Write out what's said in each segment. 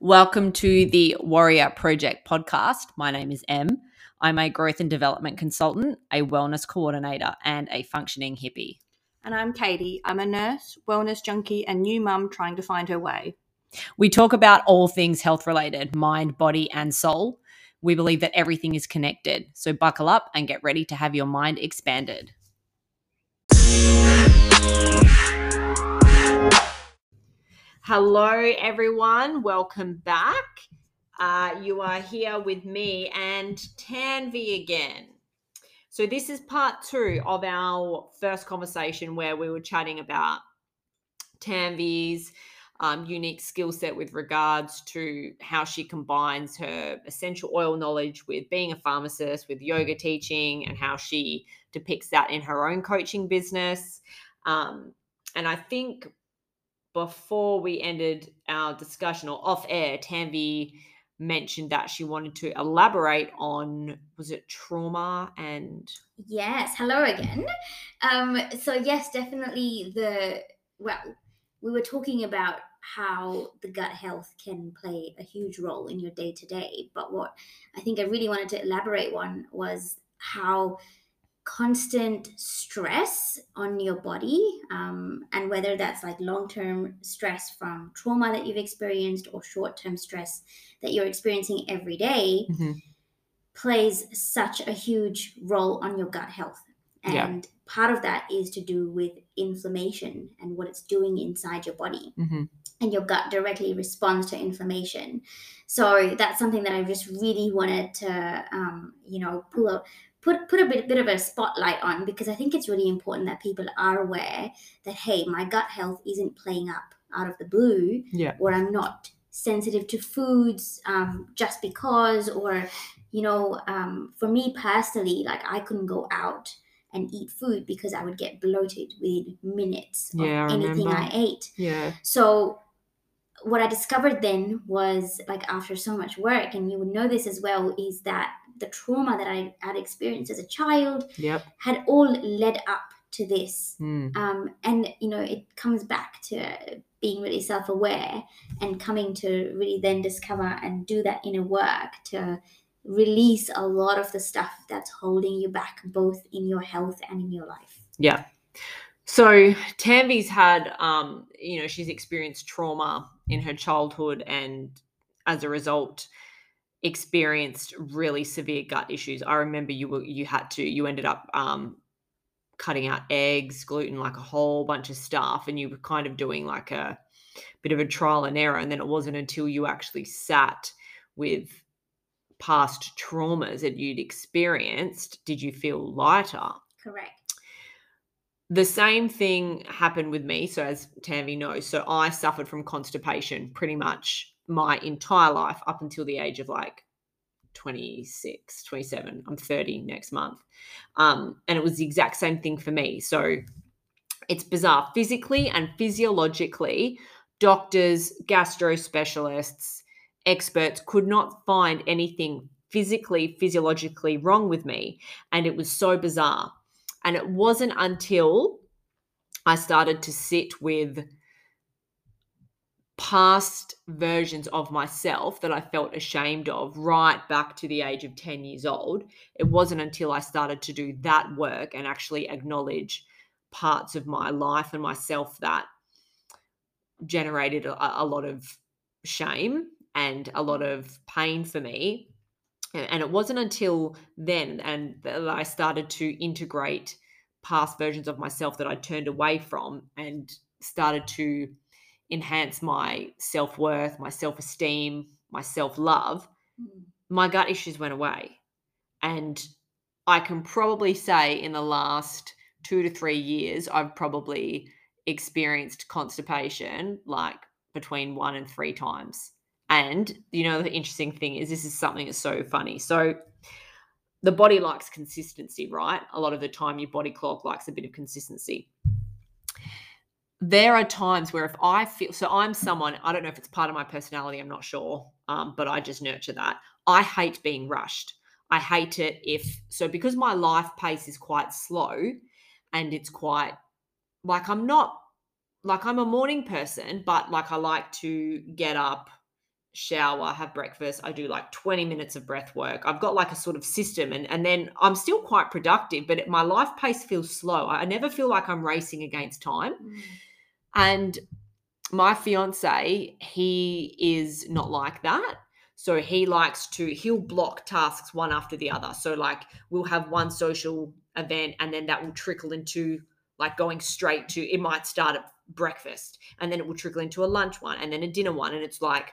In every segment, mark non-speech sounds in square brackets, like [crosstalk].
Welcome to the Warrior Project podcast. My name is Em. I'm a growth and development consultant, a wellness coordinator, and a functioning hippie. And I'm Katie. I'm a nurse, wellness junkie, and new mum trying to find her way. We talk about all things health related mind, body, and soul. We believe that everything is connected. So buckle up and get ready to have your mind expanded. Hello, everyone. Welcome back. Uh, you are here with me and Tanvi again. So, this is part two of our first conversation where we were chatting about Tanvi's um, unique skill set with regards to how she combines her essential oil knowledge with being a pharmacist, with yoga teaching, and how she depicts that in her own coaching business. Um, and I think before we ended our discussion or off air, Tanvi mentioned that she wanted to elaborate on was it trauma and yes hello again. Um so yes definitely the well we were talking about how the gut health can play a huge role in your day to day but what i think i really wanted to elaborate on was how constant stress on your body um, and whether that's like long-term stress from trauma that you've experienced or short-term stress that you're experiencing every day, mm-hmm. plays such a huge role on your gut health and Yeah. part of that is to do with inflammation and what it's doing inside your body mm-hmm. and your gut directly responds to inflammation. So that's something that I just really wanted to, um, you know, pull up, put put a bit, bit of a spotlight on because I think it's really important that people are aware that hey, my gut health isn't playing up out of the blue, Yeah. or I'm not sensitive to foods um, just because, or you know, um, for me personally, like I couldn't go out and eat food because I would get bloated within minutes of Yeah, I anything I ate. Yeah. So what I discovered then was like after so much work, and you would know this as well, is that the trauma that I had experienced as a child Yep. had all led up to this. Mm. Um, and you know, it comes back to being really self-aware and coming to really then discover and do that inner work to release a lot of the stuff that's holding you back, both in your health and in your life. Yeah. So Tanvi's had, um, you know, she's experienced trauma in her childhood, and as a result, experienced really severe gut issues. I remember you were you had to you ended up um, cutting out eggs, gluten, like a whole bunch of stuff, and you were kind of doing like a bit of a trial and error. And then it wasn't until you actually sat with past traumas that you'd experienced did you feel lighter Correct. the same thing happened with me. So, as Tanvi knows, so I suffered from constipation pretty much my entire life up until the age of like 26, 27. I'm 30 next month. Um, and it was the exact same thing for me. So, it's bizarre. Physically and physiologically, doctors, gastro specialists, experts could not find anything physically, physiologically wrong with me. And it was so bizarre. And it wasn't until I started to sit with past versions of myself that I felt ashamed of right back to the age of 10 years old. It wasn't until I started to do that work and actually acknowledge parts of my life and myself that generated a, a lot of shame and a lot of pain for me and it wasn't until then and that I started to integrate past versions of myself that I turned away from and started to enhance my self-worth, my self-esteem, my self-love, mm. my gut issues went away. And I can probably say in the last 2 to 3 years I've probably experienced constipation like between 1 and 3 times. And you know the interesting thing is this is something that's so funny. So the body likes consistency, right? A lot of the time your body clock likes a bit of consistency. There are times where if I feel so I'm someone, I don't know if it's part of my personality, I'm not sure. Um, but I just nurture that. I hate being rushed. I hate it if so because my life pace is quite slow and it's quite like I'm not like I'm a morning person, but like I like to get up, shower, have breakfast. I do like 20 minutes of breath work. I've got like a sort of system and, and then I'm still quite productive, but my life pace feels slow. I never feel like I'm racing against time. Mm. And my fiance, he is not like that. So he likes to, he'll block tasks one after the other. So, like, we'll have one social event and then that will trickle into like going straight to, it might start at breakfast and then it will trickle into a lunch one and then a dinner one. And it's like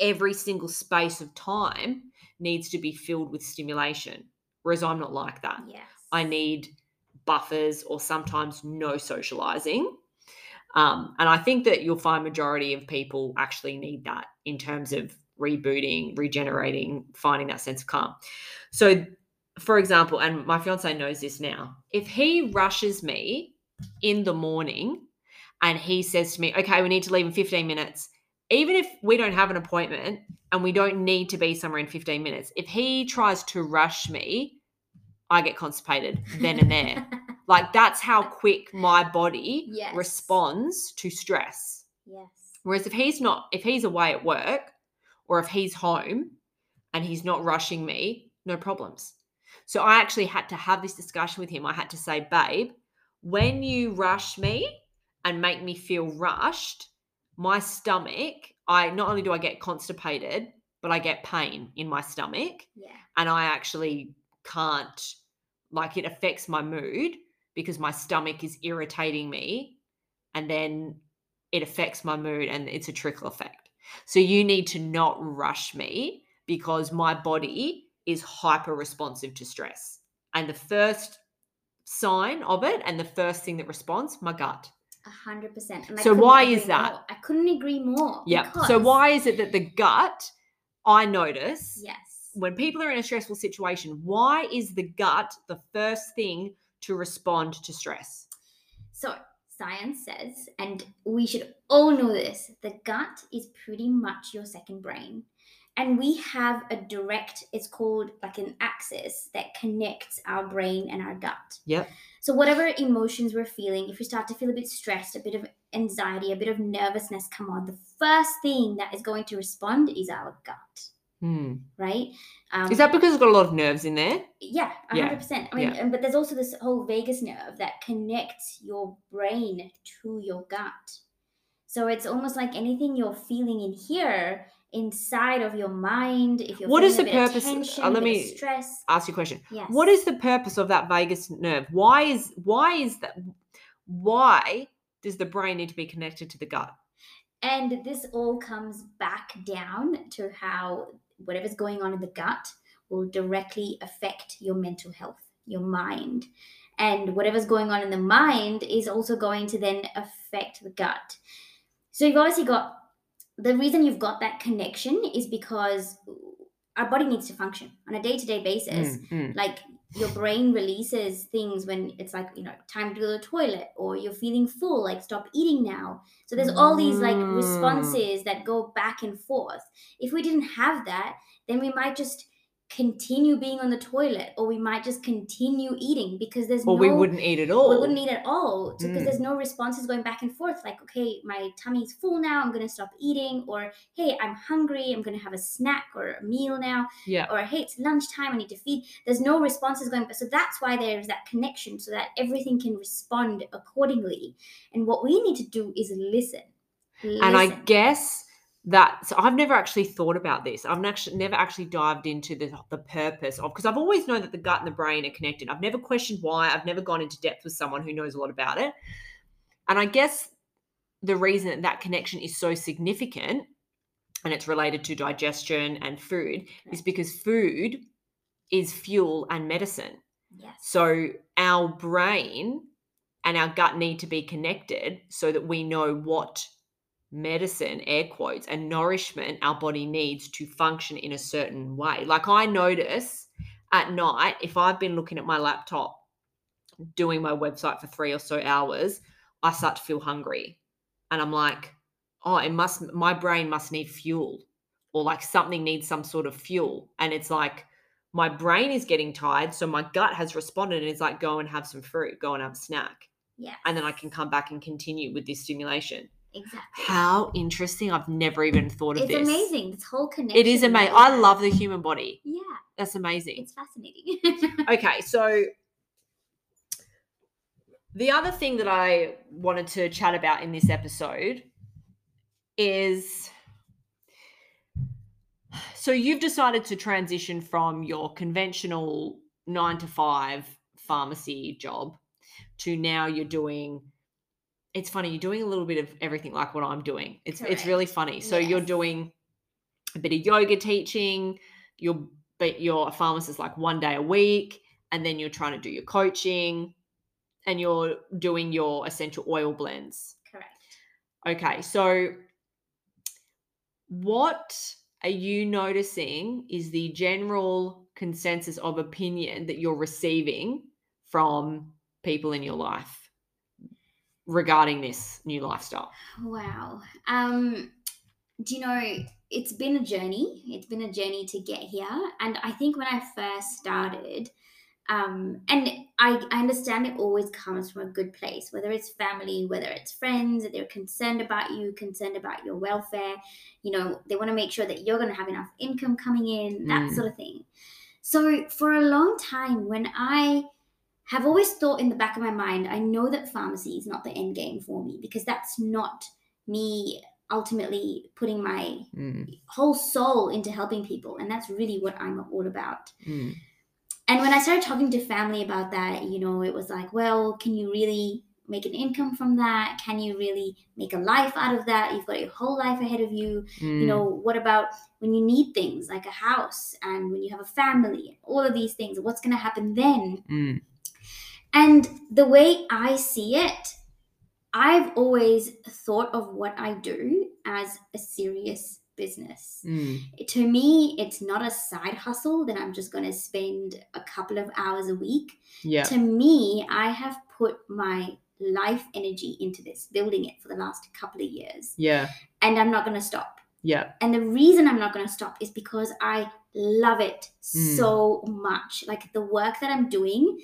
every single space of time needs to be filled with stimulation. Whereas I'm not like that. Yes. I need buffers or sometimes no socializing. Um, and I think that you'll find majority of people actually need that in terms of rebooting, regenerating, finding that sense of calm. So, for example, and my fiance knows this now, if he rushes me in the morning and he says to me, okay, we need to leave in 15 minutes, even if we don't have an appointment and we don't need to be somewhere in 15 minutes, if he tries to rush me, I get constipated then and there. [laughs] like that's how quick my body Yes. responds to stress. yes. Whereas if he's not, if he's away at work or if he's home and he's not rushing me, no problems. So I actually had to have this discussion with him. I had to say, babe, when you rush me and make me feel rushed, my stomach, I not only do I get constipated, but I get pain in my stomach Yeah. and I actually can't like it affects my mood because my stomach is irritating me and then it affects my mood and it's a trickle effect. So you need to not rush me because my body is hyper responsive to stress. And the first sign of it and the first thing that responds, my gut. A hundred percent. So why is that? more. I couldn't agree more. Yeah. So why is it that the gut I notice Yes. when people are in a stressful situation, why is the gut the first thing to respond to stress? So science says, and we should all know this, the gut is pretty much your second brain. And we have a direct, it's called like an axis that connects our brain and our gut. Yep. So, whatever emotions we're feeling, if we start to feel a bit stressed, a bit of anxiety, a bit of nervousness come on, the first thing that is going to respond is our gut, Hmm. right? Um, Is that because it's got a lot of nerves in there? yeah, a hundred percent. I mean, yeah. but there's also this whole vagus nerve that connects your brain to your gut. So it's almost like anything you're feeling in here, inside of your mind. If you're What is the purpose- uh, let a bit of me- stress. Ask you a question. Yes. What is the purpose of that vagus nerve? Why is why is that why does the brain need to be connected to the gut? And this all comes back down to how whatever's going on in the gut will directly affect your mental health, your mind. And whatever's going on in the mind is also going to then affect the gut. So you've obviously got the reason you've got that connection is because our body needs to function on a day to day basis Mm, mm. like your brain releases things when it's like you know time to go to the toilet or you're feeling full like stop eating now so there's all these like Mm. responses that go back and forth if we didn't have that then we might just continue being on the toilet or we might just continue eating because there's Or no we wouldn't eat at all. we wouldn't eat at all because Mm. there's no responses going back and forth like okay my tummy's full now i'm to stop eating or hey i'm hungry i'm to have a snack or a meal now yeah. or hey it's lunchtime i need to feed there's no responses going so that's why there's that connection so that everything can respond accordingly and what we need to do is listen And I guess that so I've never actually thought about this. I've actually never actually dived into the the purpose of because I've always known that the gut and the brain are connected. I've never questioned why. I've never gone into depth with someone who knows a lot about it. And I guess the reason that that connection is so significant and it's related to digestion and food is because food is fuel and medicine. yes So our brain and our gut need to be connected so that we know what medicine, air quotes, and nourishment our body needs to function in a certain way. Like I notice at night, if I've been looking at my laptop doing my website for three or so hours, I start to feel hungry. And I'm like, oh, it must, my brain must need fuel or like something needs some sort of fuel. And it's like, my brain is getting tired. So my gut has responded and it's like, go and have some fruit, go and have a snack. Yeah. And then I can come back and continue with this stimulation. Exactly. How interesting. I've never even thought of it's this. It's amazing. This whole connection. It is amazing. I love the human body. Yeah, That's amazing. it's fascinating. [laughs] Okay, so the other thing that I wanted to chat about in this episode is so you've decided to transition from your conventional nine to five pharmacy job to now you're doing it's funny you're doing a little bit of everything like what i'm doing. It's it's really funny. So you're doing a bit of yoga teaching you're but you're a pharmacist like one day a week and then you're trying to do your coaching and you're doing your essential oil blends. Correct. Okay, so what are you noticing is the general consensus of opinion that you're receiving from people in your life regarding this new lifestyle? Wow. Um, do you know, it's been a journey. It's been a journey to get here. And I think when I first started, um, and I, I understand it always comes from a good place, whether it's family, whether it's friends, that they're concerned about you, concerned about your welfare. You know, they want to make sure that you're going to have enough income coming in, that Mm. sort of thing. So for a long time, when I have always thought in the back of my mind, I know that pharmacy is not the end game for me because that's not me ultimately putting my Mm, whole soul into helping people. And that's really what I'm all about. mm, And when I started talking to family about that, you know, it was like, well, can you really make an income from that? Can you really make a life out of that? You've got your whole life ahead of you mm, you know what about when you need things like a house and when you have a family all of these things what's going to happen then mm, and the way i see it i've always thought of what i do as a serious business. Mm, to me it's not a side hustle that i'm just going to spend a couple of hours a week. Yeah, to me i have put my life energy into this building it for the last couple of years. Yeah, and i'm not going to stop. Yeah, and the reason I'm not going to stop is because I love it Mm. so much. Like the work that I'm doing,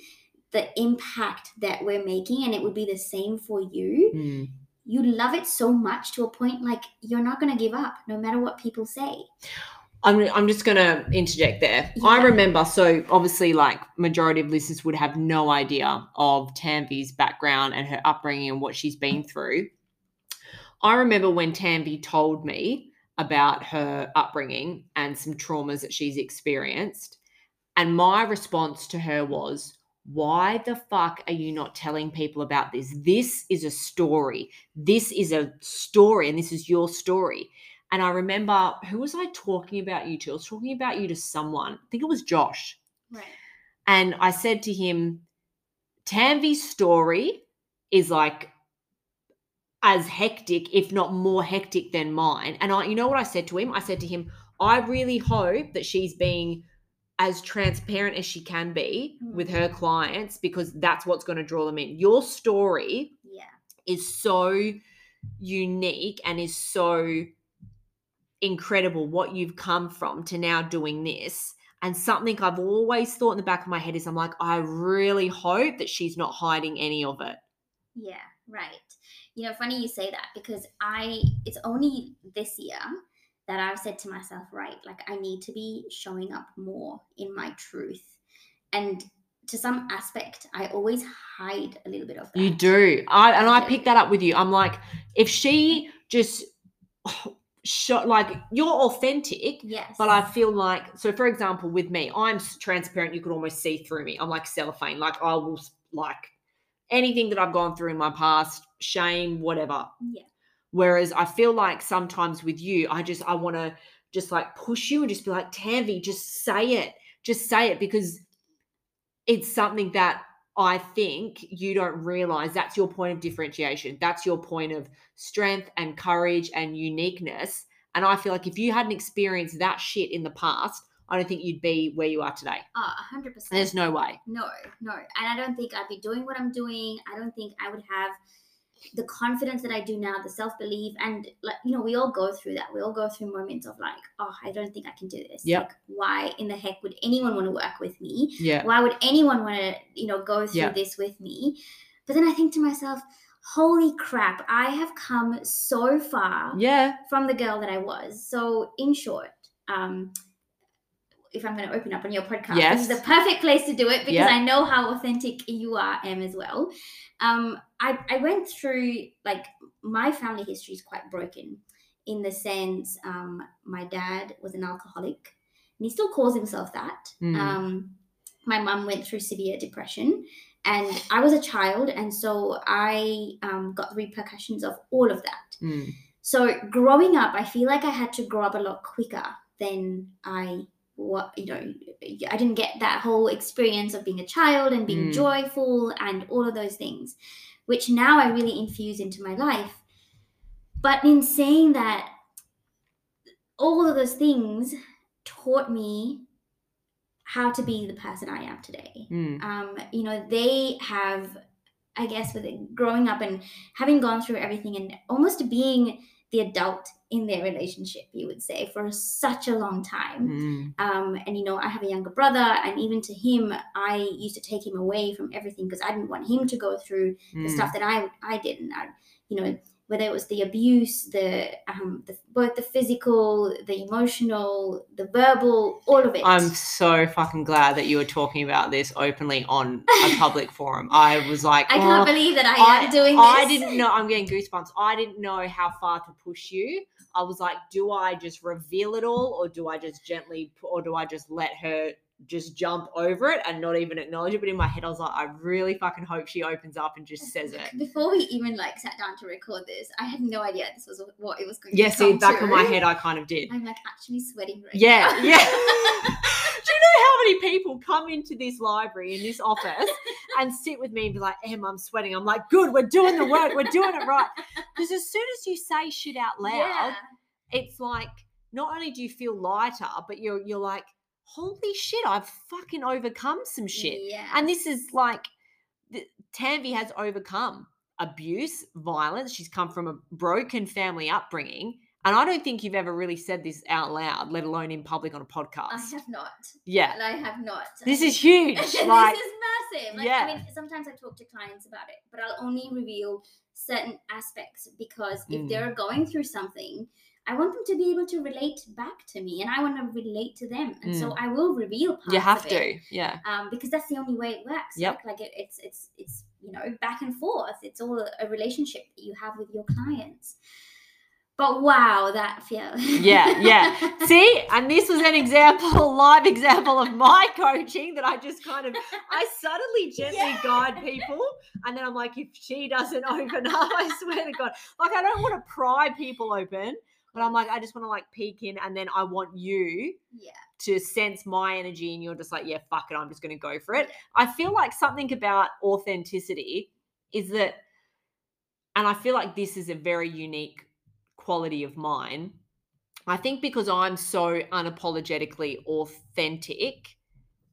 the impact that we're making, and it would be the same for you. mm. You love it so much to a point like you're not going to give up no matter what people say. I'm, I'm just going to interject there. I remember, so obviously, like majority of listeners would have no idea of Tanvi's background and her upbringing and what she's been through. I remember when Tanvi told me about her upbringing and some traumas that she's experienced. And my response to her was, why the fuck are you not telling people about this? This is a story. This is a story, and this is your story. And I remember, who was I talking about you to? I was talking about you to someone. I think it was Josh. Right. And I said to him, Tanvi's story is like as hectic, if not more hectic than mine. And I, you know what I said to him? I said to him, I really hope that she's being as transparent as she can be with her mm. clients because that's what's going to draw them in. Your story Yeah. is so unique and is so incredible what you've come from to now doing this. And something I've always thought in the back of my head is I'm like, I really hope that she's not hiding any of it. Yeah, right. You know, funny you say that because I, it's only this year that I've said to myself, right, like I need to be showing up more in my truth. And to some aspect, I always hide a little bit of that. You do. I and I do. picked that up with you. I'm like, if she just [sighs] shot like you're authentic, Yes. but I feel like so for example with me, I'm transparent, you could almost see through me. I'm like cellophane. Like I will like anything that I've gone through in my past, shame, whatever. Yeah. Whereas I feel like sometimes with you, I just I want to just like push you and just be like, Tanvi, just say it. Just say it because it's something that I think you don't realize that's your point of differentiation. That's your point of strength and courage and uniqueness. And I feel like if you hadn't experienced that shit in the past, I don't think you'd be where you are today. Oh, 100%. There's no way. No, no. And I don't think I'd be doing what I'm doing. I don't think I would have the confidence that I do now, the self belief. And, like, you know, we all go through that. We all go through moments of, like, oh, I don't think I can do this. Yeah. Like, why in the heck would anyone want to work with me? Yeah. Why would anyone want to, you know, go through Yeah. this with me? But then I think to myself, holy crap, I have come so far Yeah. from the girl that I was. So, in short, um, if I'm going to open up on your podcast, this is the perfect place to do it because Yeah. I know how authentic you are, Em, as well. Um, I, I went through, like, my family history is quite broken in the sense um, my dad was an alcoholic and he still calls himself that. Mm. Um, my mum went through severe depression and I was a child, and so I um, got the repercussions of all of that. Mm. So growing up, I feel like I had to grow up a lot quicker than I what you know I didn't get that whole experience of being a child and being Mm. joyful and all of those things, which now I really infuse into my life. But in saying that, all of those things taught me how to be the person I am today Mm. um, you know, they have, I guess, with it, growing up and having gone through everything and almost being the adult in their relationship, you would say, for such a long time. Mm. Um, and you know, I have a younger brother, and even to him, I used to take him away from everything because I didn't want him to go through the Mm. stuff that I I did, and I, you know, whether it was the abuse, the um, the, both the physical, the emotional, the verbal, all of it. I'm so fucking glad that you were talking about this openly on a [laughs] public forum. I was like, I can't "Oh, believe that I, am doing this. I didn't know. I'm getting goosebumps. I didn't know how far to push you. I was like, do I just reveal it all, or do I just gently, or do I just let her just jump over it and not even acknowledge it? But in my head, I was like, I really fucking hope she opens up and just says it. Before we even like sat down to record this, I had no idea this was what it was going Yeah, to see, back in my head, I kind of did. I'm like actually sweating right Yeah, now. yeah. [laughs] Do you know how many people come into this library in this office and sit with me and be like, Em, I'm sweating. I'm like, good, we're doing the work, we're doing it right. Because as soon as you say shit out loud, Yeah. it's like not only do you feel lighter, but you're you're like, holy shit, I've fucking overcome some shit. Yeah. And this is like Tanvi has overcome abuse, violence. She's come from a broken family upbringing. And I don't think you've ever really said this out loud, let alone in public on a podcast. I have not. yeah. And I have not. This is huge. [laughs] this is massive. Like, yeah. I mean, sometimes I talk to clients about it, but I'll only reveal certain aspects because if Mm. they're going through something, I want them to be able to relate back to me, and I want to relate to them, and so I will reveal parts. Mm. you have to. Yeah. um, because that's the only way it works. Yep. Like, like it, it's it's it's you know back and forth. It's all a relationship that you have with your clients. But wow, that feel. Yeah, yeah. [laughs] See, and this was an example, [laughs] live example of my coaching that I just kind of, I subtly, gently Yeah. guide people, and then I'm like, if she doesn't [laughs] open up, I swear to God, like I don't want to pry people open, but I'm like, I just want to like peek in, and then I want you yeah. to sense my energy, and you're just like, yeah, fuck it, I'm just going to go for it. Yeah. I feel like something about authenticity is that, and I feel like this is a very unique quality of mine. I think because I'm so unapologetically authentic,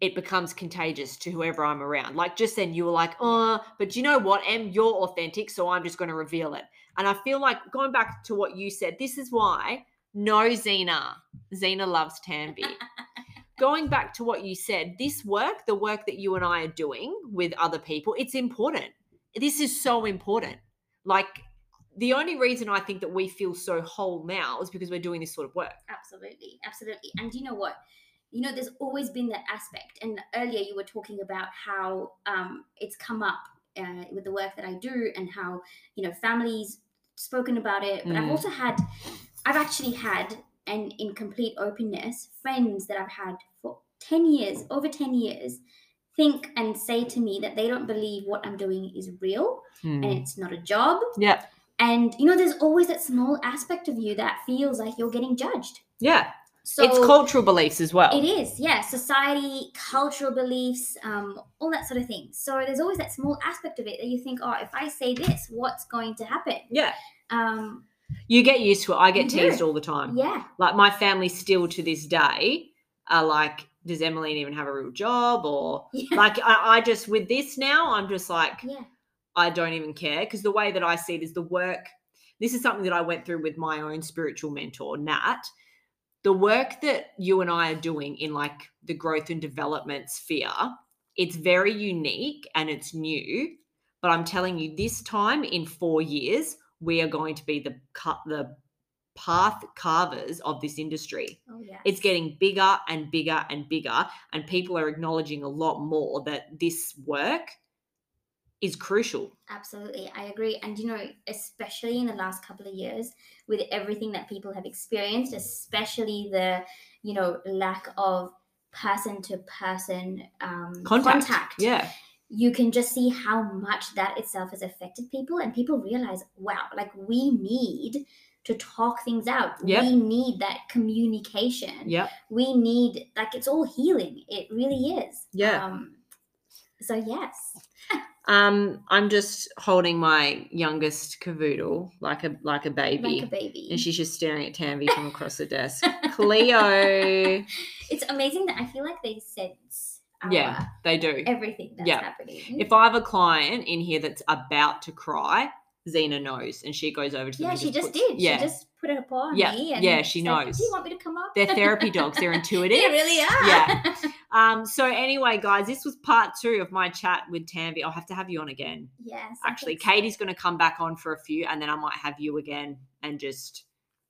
it becomes contagious to whoever I'm around. Like just then, you were like, oh, but you know what? Em, you're authentic, so I'm just going to reveal it. And I feel like going back to what you said, this is why no Xena. Xena loves Tanvi [laughs] going back to what you said, this work, the work that you and I are doing with other people, it's important. This is so important. Like the only reason I think that we feel so whole now is because we're doing this sort of work. Absolutely, absolutely. And you know what? You know, there's always been that aspect. And earlier you were talking about how um, it's come up uh, with the work that I do and how, you know, families spoken about it. But I've Mm. also had, I've actually had, and in complete openness, friends that I've had for 10 years, over 10 years, think and say to me that they don't believe what I'm doing is real and it's not a job. Yeah. And, you know, there's always that small aspect of you that feels like you're getting judged. Yeah. So it's cultural beliefs as well. It is, yeah. Society, cultural beliefs, um, all that sort of thing. So there's always that small aspect of it that you think, oh, if I say this, what's going to happen? Yeah. Um, You get used to it. I get teased all the time. yeah, Like my family still to this day are like, does Emmeline even have a real job? Or [laughs] yeah, like I, I just with this now, I'm just like, yeah, I don't even care because the way that I see it is the work. This is something that I went through with my own spiritual mentor, Nat. The work that you and I are doing in like the growth and development sphere, it's very unique and it's new, But I'm telling you, this time in four years, we are going to be the cut the path carvers of this industry. Oh yeah. It's getting bigger and bigger and bigger, and people are acknowledging a lot more that this work is crucial. Absolutely, I agree. And you know, especially in the last couple of years, with everything that people have experienced, especially the you know lack of person to person um, Contact. contact, Yeah. you can just see how much that itself has affected people, and people realize, wow, like we need to talk things out. Yep. We need that communication. Yeah, We need like it's all healing. It really is. Yeah. Um, so yes. [laughs] Um, I'm just holding my youngest cavoodle like a like a baby. Like a baby. And she's just staring at Tanvi from across the desk. [laughs] Cleo. it's amazing that I feel like they sense Yeah, they do. everything that's Yeah. happening. If I have a client in here that's about to cry, Zena knows and she goes over to them. yeah, she just puts- did. Yeah. She just put her paw Yeah, me. Yeah, she knows. Do you want me to come up? They're [laughs] therapy dogs. They're intuitive. they really are. Yeah. [laughs] Um, so anyway, guys, this was part two of my chat with Tanvi. I'll have to have you on again. yes. Actually, so. Katie's going to come back on for a few, and then I might have you again, and just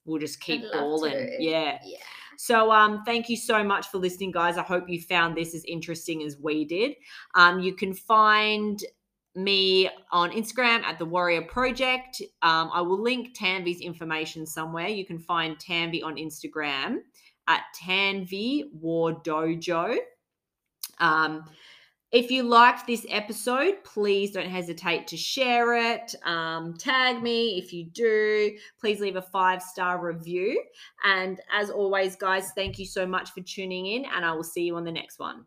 we'll just keep balling. to. Yeah. Yeah. So um, thank you so much for listening, guys. I hope you found this as interesting as we did. Um, you can find me on Instagram at the Warrior Project. Um, I will link Tanvi's information somewhere. You can find Tanvi on Instagram at Tanvi War Dojo. Um, if you liked this episode, please don't hesitate to share it. Um, tag me if you do. Please leave a five star review. And as always, guys, thank you so much for tuning in, and I will see you on the next one.